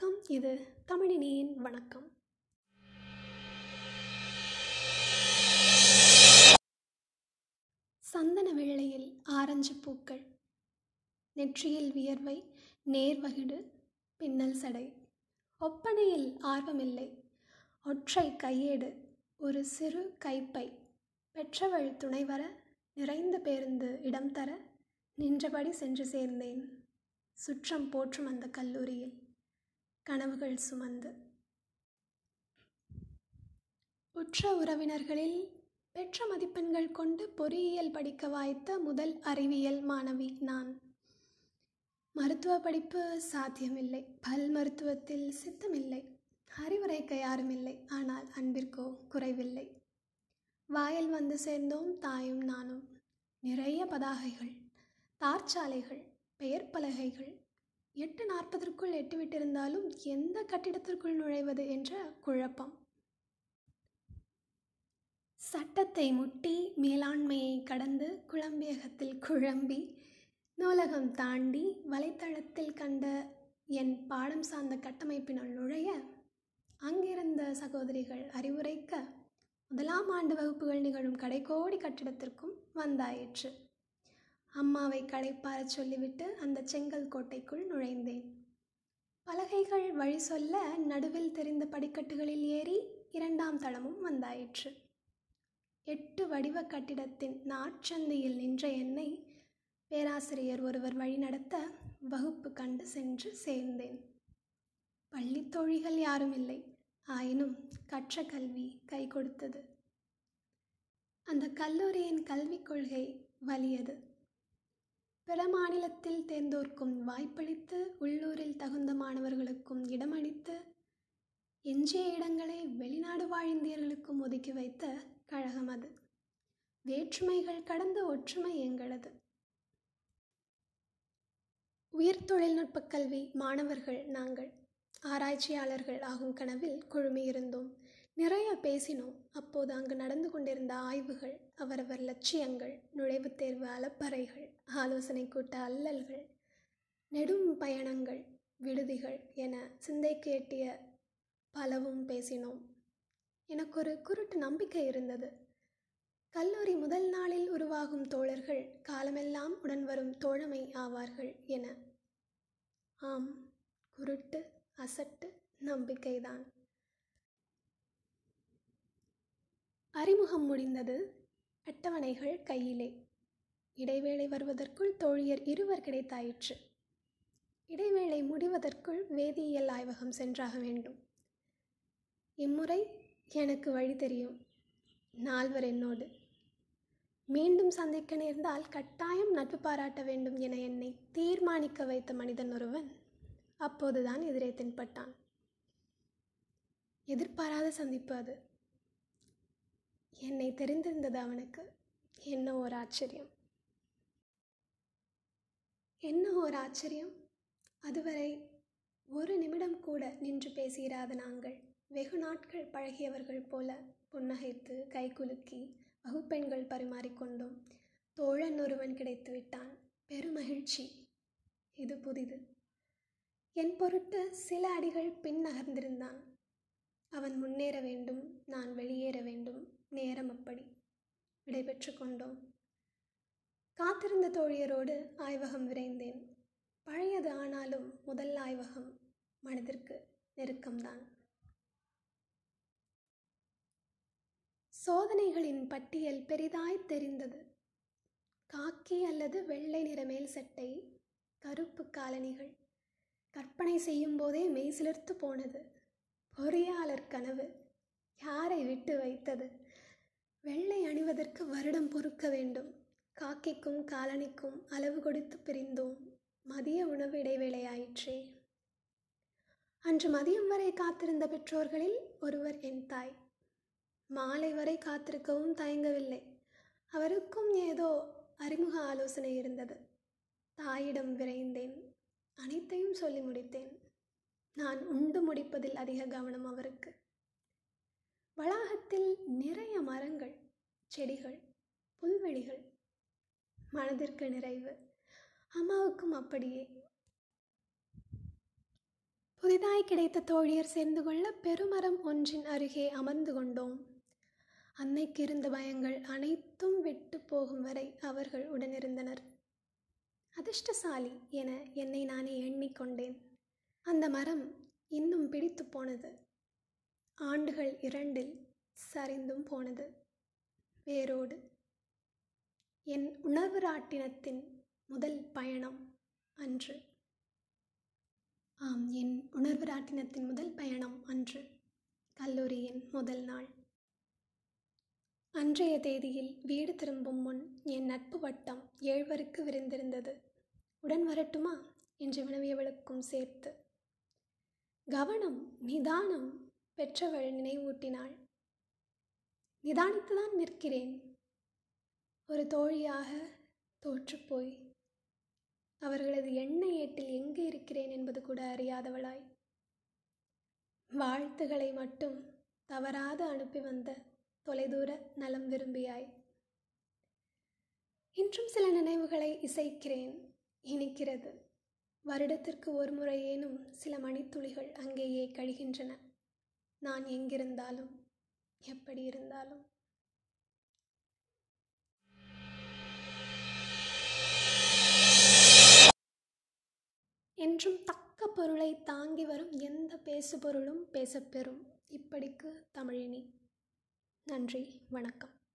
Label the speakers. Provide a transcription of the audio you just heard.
Speaker 1: வணக்கம். இது தமிழினியின் வணக்கம். சந்தன வேளையில் ஆரஞ்சு பூக்கள். நெற்றியில் வியர்வை நேர்வகிடு பின்னல் சடை. ஒப்பனையில் ஆர்வமில்லை. ஒற்றை கையேடு ஒரு சிறு கைப்பை. பெற்றவள் துணை வர நிறைந்த பேருந்து இடம் தர நின்றபடி சென்று சேர்ந்தேன். சுற்றம் போற்றும் அந்த கல்லூரியில். கனவுகள் சுமந்து. உற்ற உறவினர்களில் பெற்ற மதிப்பெண்கள் கொண்டு பொறியியல் படிக்க வாய்த்த முதல் அறிவியல் மாணவி நான். மருத்துவ படிப்பு சாத்தியமில்லை. பல் மருத்துவத்தில் சித்தமில்லை. அறிவுரைக்க யாருமில்லை. ஆனால் அன்பிற்கோ குறைவில்லை. வாயில் வந்து சேர்ந்தோம் தாயும் நானும். நிறைய பதாகைகள் தார்ச்சாலைகள் பெயர் பலகைகள் எட்டு நாற்பதற்குள் எட்டுவிட்டிருந்தாலும் எந்த கட்டிடத்திற்குள் நுழைவது என்ற குழப்பம். சட்டத்தை முட்டி மேலாண்மையை கடந்து குழம்பியகத்தில் குழம்பி நூலகம் தாண்டி வலைத்தளத்தில் கண்ட என் பாடம் சார்ந்த கட்டமைப்பினுள் நுழைய அங்கிருந்த சகோதரிகள் அறிவுரைக்க முதலாம் ஆண்டு வகுப்புகள் நிகழும் கடைக்கோடி கட்டிடத்திற்கும் வந்தாயிற்று. அம்மாவை களைப்பாரச் சொல்லிவிட்டு அந்த செங்கல் கோட்டைக்குள் நுழைந்தேன். பலகைகள் வழி சொல்ல நடுவில் தெரிந்த படிக்கட்டுகளில் ஏறி இரண்டாம் தளமும் வந்தாயிற்று. எட்டு வடிவ கட்டிடத்தின் நாட்சந்தையில் நின்ற என்னை பேராசிரியர் ஒருவர் வழிநடத்த வகுப்பு கண்டு சென்று சேர்ந்தேன். பள்ளி தோழிகள் யாரும் இல்லை. ஆயினும் கற்ற கல்வி கை கொடுத்தது. அந்த கல்லூரியின் கல்விக் கொள்கை வலியது. பிற மாநிலத்தில் தேர்ந்தோர்க்கும் வாய்ப்பளித்து உள்ளூரில் தகுந்த மாணவர்களுக்கும் இடமளித்து எஞ்சிய இடங்களை வெளிநாடு வாழ் இந்தியர்களுக்கும் ஒதுக்கி வைத்த கழகம் அது. வேற்றுமைகள் கடந்த ஒற்றுமை எங்களது. உயர் தொழில்நுட்பக் கல்வி மாணவர்கள் நாங்கள். ஆராய்ச்சியாளர்கள் ஆகும் கனவில் குழுமியிருந்தோம். நிறைய பேசினோம். அப்போது அங்கு நடந்து கொண்டிருந்த ஆய்வுகள் அவரவர் லட்சியங்கள் நுழைவுத் தேர்வு அலப்பறைகள் ஆலோசனை கூட்ட அல்லல்கள் நெடும் பயணங்கள் விடுதிகள் என சிந்தைக்கு எட்டிய பலவும் பேசினோம். எனக்கு ஒரு குருட்டு நம்பிக்கை இருந்தது. கல்லூரி முதல் நாளில் உருவாகும் தோழர்கள் காலமெல்லாம் உடன் வரும் தோழமை ஆவார்கள் என. ஆம் குருட்டு அசட்டு நம்பிக்கைதான். அறிமுகம் முடிந்தது. அட்டவணைகள் கையிலே. இடைவேளை வருவதற்குள் தோழியர் இருவர் கிடைத்தாயிற்று. இடைவேளை முடிவதற்குள் வேதியியல் ஆய்வகம் சென்றாக வேண்டும். இம்முறை எனக்கு வழி தெரியும். நால்வர் என்னோடு. மீண்டும் சந்திக்க நேர்ந்தால் கட்டாயம் நட்பு பாராட்ட வேண்டும் என என்னை தீர்மானிக்க வைத்த மனிதன் ஒருவன் அப்போதுதான் எதிரே தென்பட்டான். எதிர்பாராத சந்திப்பு அது. என்னை தெரிந்திருந்தது அவனுக்கு. என்ன ஒரு ஆச்சரியம். என்ன ஒரு ஆச்சரியம். அதுவரை ஒரு நிமிடம் கூட நின்று பேசியிராத நாங்கள். வெகு நாட்கள் பழகியவர்கள் போல புன்னகைத்து கைகுலுக்கி வகுப்பெண்கள் பரிமாறிக்கொண்டோம் தோழன் ஒருவன் கிடைத்து விட்டான். பெருமகிழ்ச்சி. இது புதிது. என் பொருட்டு சில அடிகள் பின் நகர்ந்திருந்தான். அவன் முன்னேற வேண்டும் நான் வெளியேற வேண்டும். நேரம் அப்படி. விடைபெற்று கொண்டோம். காத்திருந்த தோழியரோடு ஆய்வகம் விரைந்தேன். பழையது ஆனாலும் முதல் ஆய்வகம் மனதிற்கு நெருக்கம்தான். சோதனைகளின் பட்டியல் பெரிதாய் தெரிந்தது. காக்கி அல்லது வெள்ளை நிற மேல் சட்டை கருப்பு காலணிகள். கற்பனை செய்யும் போதே மெய்சிலிர்த்து போனது. பொறியாளர் கனவு யாரை விட்டு வைத்தது? வெள்ளை அணிவதற்கு வருடம் பொறுக்க வேண்டும். காக்கிக்கும் காலணிக்கும் அளவு கொடுத்து பிரிந்தோம். மதிய உணவு இடைவேளையாயிற்றே. அன்று மதியம் வரை காத்திருந்த பெற்றோர்களில் ஒருவர் என் தாய். மாலை வரை காத்திருக்கவும் தயங்கவில்லை. அவருக்கும் ஏதோ அறிமுக ஆலோசனை இருந்தது. தாயிடம் விரைந்தேன். அனைத்தையும் சொல்லி முடித்தேன். நான் உண்டு முடிப்பதில் அதிக கவனம் அவருக்கு. வளாகத்தில் நிறைய மரங்கள் செடிகள் புல்வெளிகள் மனதிற்கு நிறைவு அம்மாவுக்கும் அப்படியே. புதிதாய் கிடைத்த தோழியர் சேர்ந்து கொள்ள பெருமரம் ஒன்றின் அருகே அமர்ந்து கொண்டோம். அன்னைக்கு இருந்த பயங்கள் அனைத்தும் விட்டு போகும் வரை அவர்கள் உடனிருந்தனர். அதிர்ஷ்டசாலி என என்னை நானே எண்ணிக்கொண்டேன். அந்த மரம் இன்னும் பிடித்து போனது. ஆண்டுகள் இரண்டில் சரிந்தும் போனது. வேரோடு. என் உணர்வு ராட்டினத்தின் முதல் பயணம் அன்று. ஆம் என் உணர்வு ராட்டினத்தின் முதல் பயணம் அன்று. கல்லூரியின் முதல் நாள். அன்றைய தேதியில் வீடு திரும்பும் முன் என் நட்பு வட்டம் ஏழ்வருக்கு விரிந்திருந்தது. உடன் வரட்டுமா? என்று வினவியவளுக்கும் சேர்த்து. கவனம் நிதானம் பெற்றவள் நினைவூட்டினாள் நிதானித்துதான் நிற்கிறேன். ஒரு தோழியாக தோற்றுப்போய் அவர்களது எண்ணெய் ஏட்டில் எங்கே இருக்கிறேன் என்பது கூட அறியாதவளாய். வாழ்த்துகளை மட்டும் தவறாது அனுப்பி வந்த தொலைதூர நலம் விரும்பியாய். இன்றும் சில நினைவுகளை இசைக்கிறேன் இனிக்கிறது. வருடத்திற்கு ஒரு முறையேனும் சில மணித்துளிகள் அங்கேயே கழிகின்றன. நான் எங்கிருந்தாலும் எப்படி இருந்தாலும். என்றும் தக்க பொருளை தாங்கி வரும் எந்த பேசுபொருளும் பேசப்பெறும். இப்படிக்கு தமிழினி. நன்றி வணக்கம்.